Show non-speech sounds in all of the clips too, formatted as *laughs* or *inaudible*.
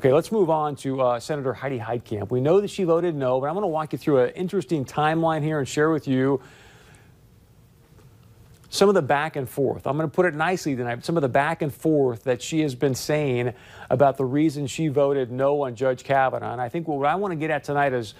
Okay, let's move on to uh, Senator Heidi Heitkamp. We know that she voted no, but I'm going to walk you through an interesting timeline here and share with you some of the back and forth. I'm going to put it nicely tonight. Some of the back and forth that she has been saying about the reason she voted no on Judge Kavanaugh. And I think what I want to get at tonight is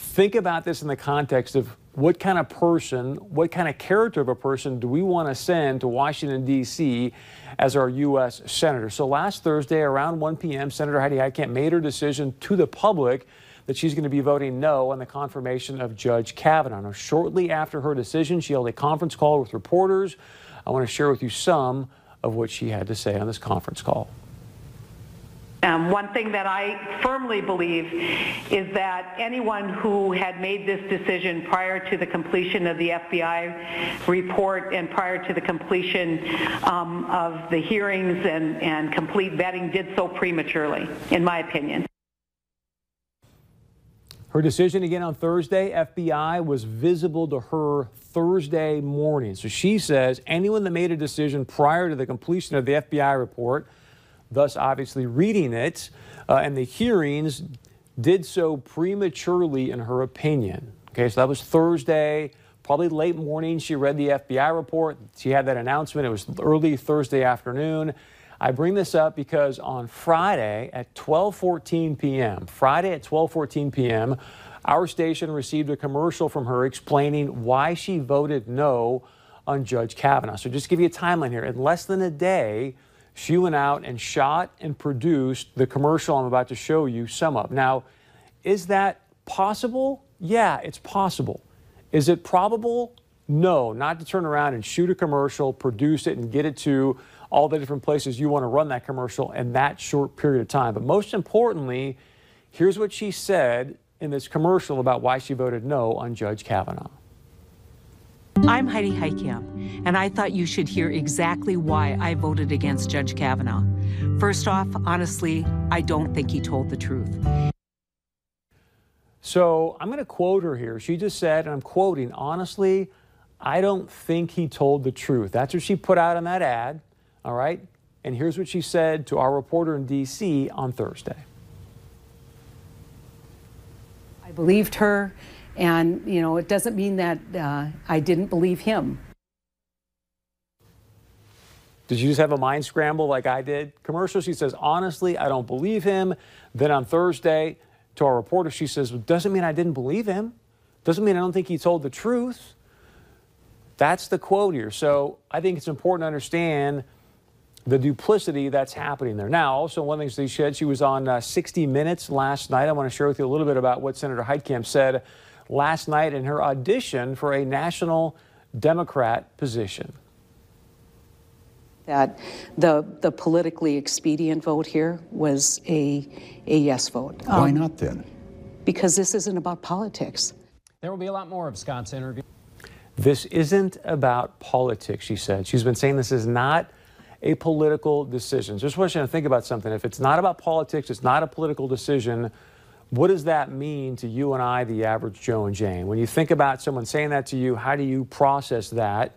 think about this in the context of what kind of person, what kind of character of a person do we want to send to Washington, D.C. as our U.S. Senator? So last Thursday around 1 p.m., Senator Heidi Heitkamp made her decision to the public that she's going to be voting no on the confirmation of Judge Kavanaugh. Now, shortly after her decision, she held a conference call with reporters. I want to share with you some of what she had to say on this conference call. Um, one thing that I firmly believe is that anyone who had made this decision prior to the completion of the FBI report and prior to the completion um, of the hearings and, and complete vetting did so prematurely, in my opinion. Her decision again on Thursday, FBI was visible to her Thursday morning. So she says anyone that made a decision prior to the completion of the FBI report, thus obviously reading it, uh, and the hearings did so prematurely in her opinion. Okay, so that was Thursday, probably late morning. She read the FBI report. She had that announcement. It was early Thursday afternoon. I bring this up because on Friday at 12:14 p.m., Friday at 12:14 p.m., our station received a commercial from her explaining why she voted no on Judge Kavanaugh. So just give you a timeline here, in less than a day, she went out and shot and produced the commercial I'm about to show you some of. Now, is that possible? Yeah, it's possible. Is it probable? No, not to turn around and shoot a commercial, produce it, and get it to all the different places you want to run that commercial in that short period of time. But most importantly, here's what she said in this commercial about why she voted no on Judge Kavanaugh. I'm Heidi Heitkamp, and I thought you should hear exactly why I voted against Judge Kavanaugh. First off, honestly, I don't think he told the truth. So I'm going to quote her here. She just said, and I'm quoting, honestly, I don't think he told the truth. That's what she put out in that ad. All right? And here's what she said to our reporter in D.C. on Thursday. I believed her, and, you know, it doesn't mean that uh, I didn't believe him. Did you just have a mind scramble like I did? Commercial, she says, honestly, I don't believe him. Then on Thursday, to our reporter, she says, doesn't mean I didn't believe him. Doesn't mean I don't think he told the truth. That's the quote here. So I think it's important to understand the duplicity that's happening there. Now, also one thing she said, she was on uh, 60 Minutes last night. I want to share with you a little bit about what Senator Heitkamp said last night in her audition for a national Democrat position. That the the politically expedient vote here was a a yes vote. Why um, not then? Because this isn't about politics. There will be a lot more of Scott's interview. This isn't about politics, she said. She's been saying this is not a political decision. Just want you to think about something. If it's not about politics, it's not a political decision, what does that mean to you and I, the average Joe and Jane? When you think about someone saying that to you, how do you process that?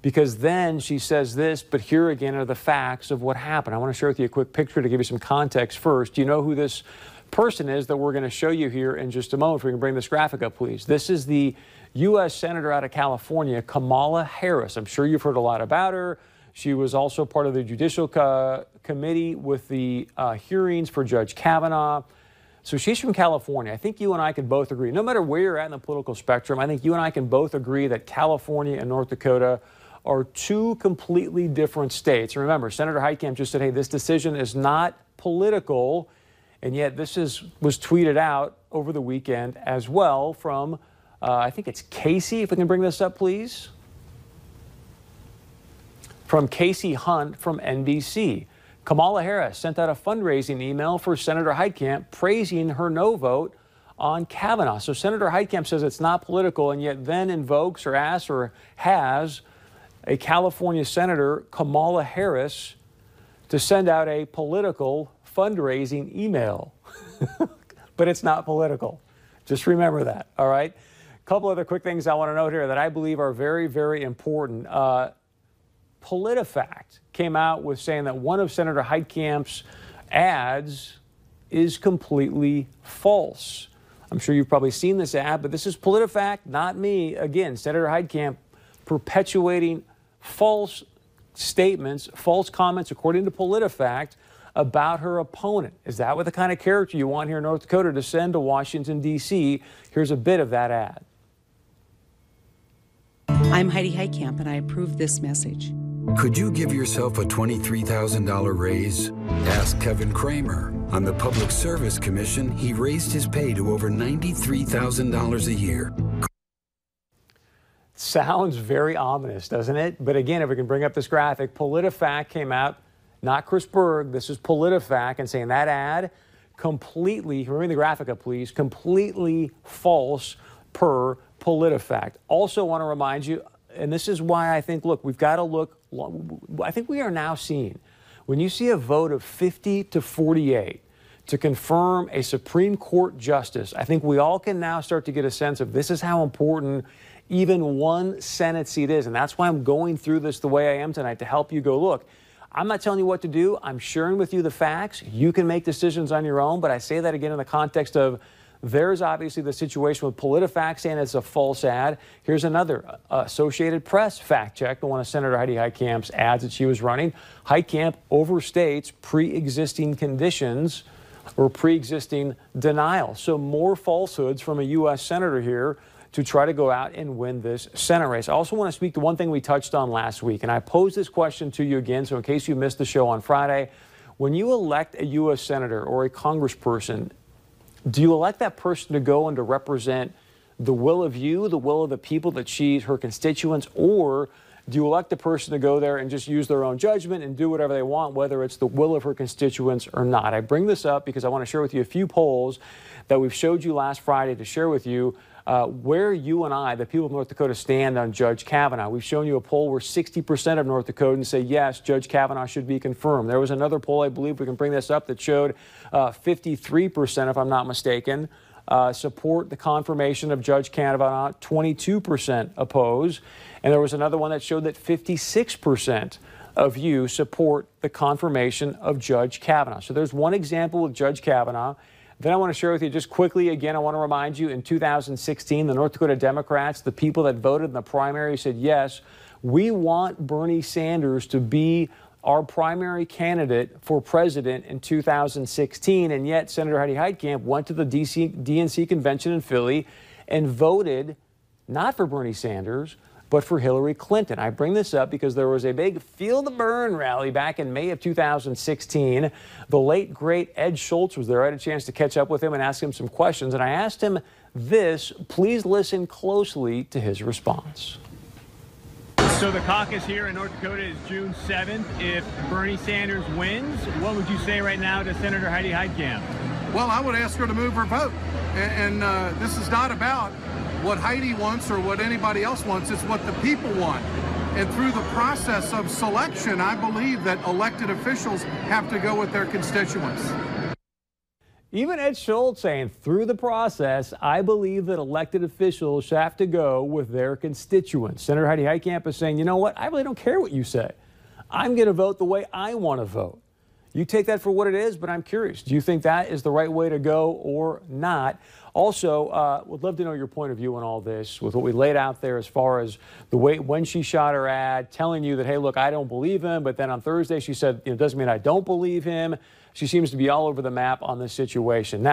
Because then she says this, but here again are the facts of what happened. I want to share with you a quick picture to give you some context first. Do you know who this person is that we're going to show you here in just a moment? If we can bring this graphic up, please. This is the U.S. Senator out of California, Kamala Harris. I'm sure you've heard a lot about her. She was also part of the Judicial co Committee with the uh, hearings for Judge Kavanaugh. So she's from California. I think you and I can both agree, no matter where you're at in the political spectrum, I think you and I can both agree that California and North Dakota are two completely different states. Remember, Senator Heitkamp just said, hey, this decision is not political. And yet this is, was tweeted out over the weekend as well from, uh, I think it's Kasie, if we can bring this up, please from Kasie Hunt from NBC. Kamala Harris sent out a fundraising email for Senator Heitkamp praising her no vote on Kavanaugh. So Senator Heitkamp says it's not political and yet then invokes or asks or has a California Senator, Kamala Harris, to send out a political fundraising email. *laughs* but it's not political. Just remember that, all right? A couple other quick things I want to note here that I believe are very, very important. Uh, PolitiFact came out with saying that one of Senator Heitkamp's ads is completely false. I'm sure you've probably seen this ad, but this is PolitiFact, not me. Again, Senator Heitkamp perpetuating false statements, false comments, according to PolitiFact, about her opponent. Is that what the kind of character you want here in North Dakota to send to Washington, D.C.? Here's a bit of that ad. I'm Heidi Heitkamp, and I approve this message. Could you give yourself a $23,000 raise? Ask Kevin Cramer. On the Public Service Commission, he raised his pay to over $93,000 a year. Sounds very ominous, doesn't it? But again, if we can bring up this graphic, PolitiFact came out, not Chris Berg, this is PolitiFact, and saying that ad completely, bring the graphic up, please, completely false per PolitiFact. Also, want to remind you, and this is why I think, look, we've got to look, I think we are now seeing, when you see a vote of 50 to 48 to confirm a Supreme Court justice, I think we all can now start to get a sense of this is how important even one Senate seat is. And that's why I'm going through this the way I am tonight to help you go, look, I'm not telling you what to do. I'm sharing with you the facts. You can make decisions on your own. But I say that again in the context of there's obviously the situation with PolitiFact saying it's a false ad. Here's another uh, Associated Press fact check, the one of Senator Heidi Heitkamp's ads that she was running. Heitkamp overstates pre-existing conditions or pre-existing denial. So more falsehoods from a U.S. senator here to try to go out and win this Senate race. I also want to speak to one thing we touched on last week, and I posed this question to you again, so in case you missed the show on Friday, when you elect a U.S. senator or a congressperson, do you elect that person to go and to represent the will of you, the will of the people that she's her constituents, or do you elect the person to go there and just use their own judgment and do whatever they want, whether it's the will of her constituents or not? I bring this up because I want to share with you a few polls that we've showed you last Friday to share with you uh, where you and I, the people of North Dakota, stand on Judge Kavanaugh. We've shown you a poll where 60% of North Dakotans say, yes, Judge Kavanaugh should be confirmed. There was another poll, I believe we can bring this up, that showed uh, 53%, if I'm not mistaken, uh, support the confirmation of Judge Kavanaugh, 22% oppose. And there was another one that showed that 56% of you support the confirmation of Judge Kavanaugh. So there's one example with Judge Kavanaugh. Then I want to share with you just quickly again, I want to remind you in 2016, the North Dakota Democrats, the people that voted in the primary said, yes, we want Bernie Sanders to be our primary candidate for president in 2016. And yet, Senator Heidi Heitkamp went to the DC, DNC convention in Philly and voted not for Bernie Sanders, but for Hillary Clinton. I bring this up because there was a big Feel the Bern rally back in May of 2016. The late, great Ed Schultz was there. I had a chance to catch up with him and ask him some questions. And I asked him this. Please listen closely to his response. So the caucus here in North Dakota is June 7th. If Bernie Sanders wins, what would you say right now to Senator Heidi Heitkamp? Well, I would ask her to move her vote. And, and uh, this is not about what Heidi wants or what anybody else wants. It's what the people want. And through the process of selection, I believe that elected officials have to go with their constituents. Even Ed Schultz saying through the process, I believe that elected officials have to go with their constituents. Senator Heidi Heitkamp is saying, you know what? I really don't care what you say. I'm going to vote the way I want to vote. You take that for what it is, but I'm curious. Do you think that is the right way to go or not? Also, uh, would love to know your point of view on all this with what we laid out there as far as the way when she shot her ad, telling you that, hey, look, I don't believe him. But then on Thursday, she said, it doesn't mean I don't believe him. She seems to be all over the map on this situation. Now,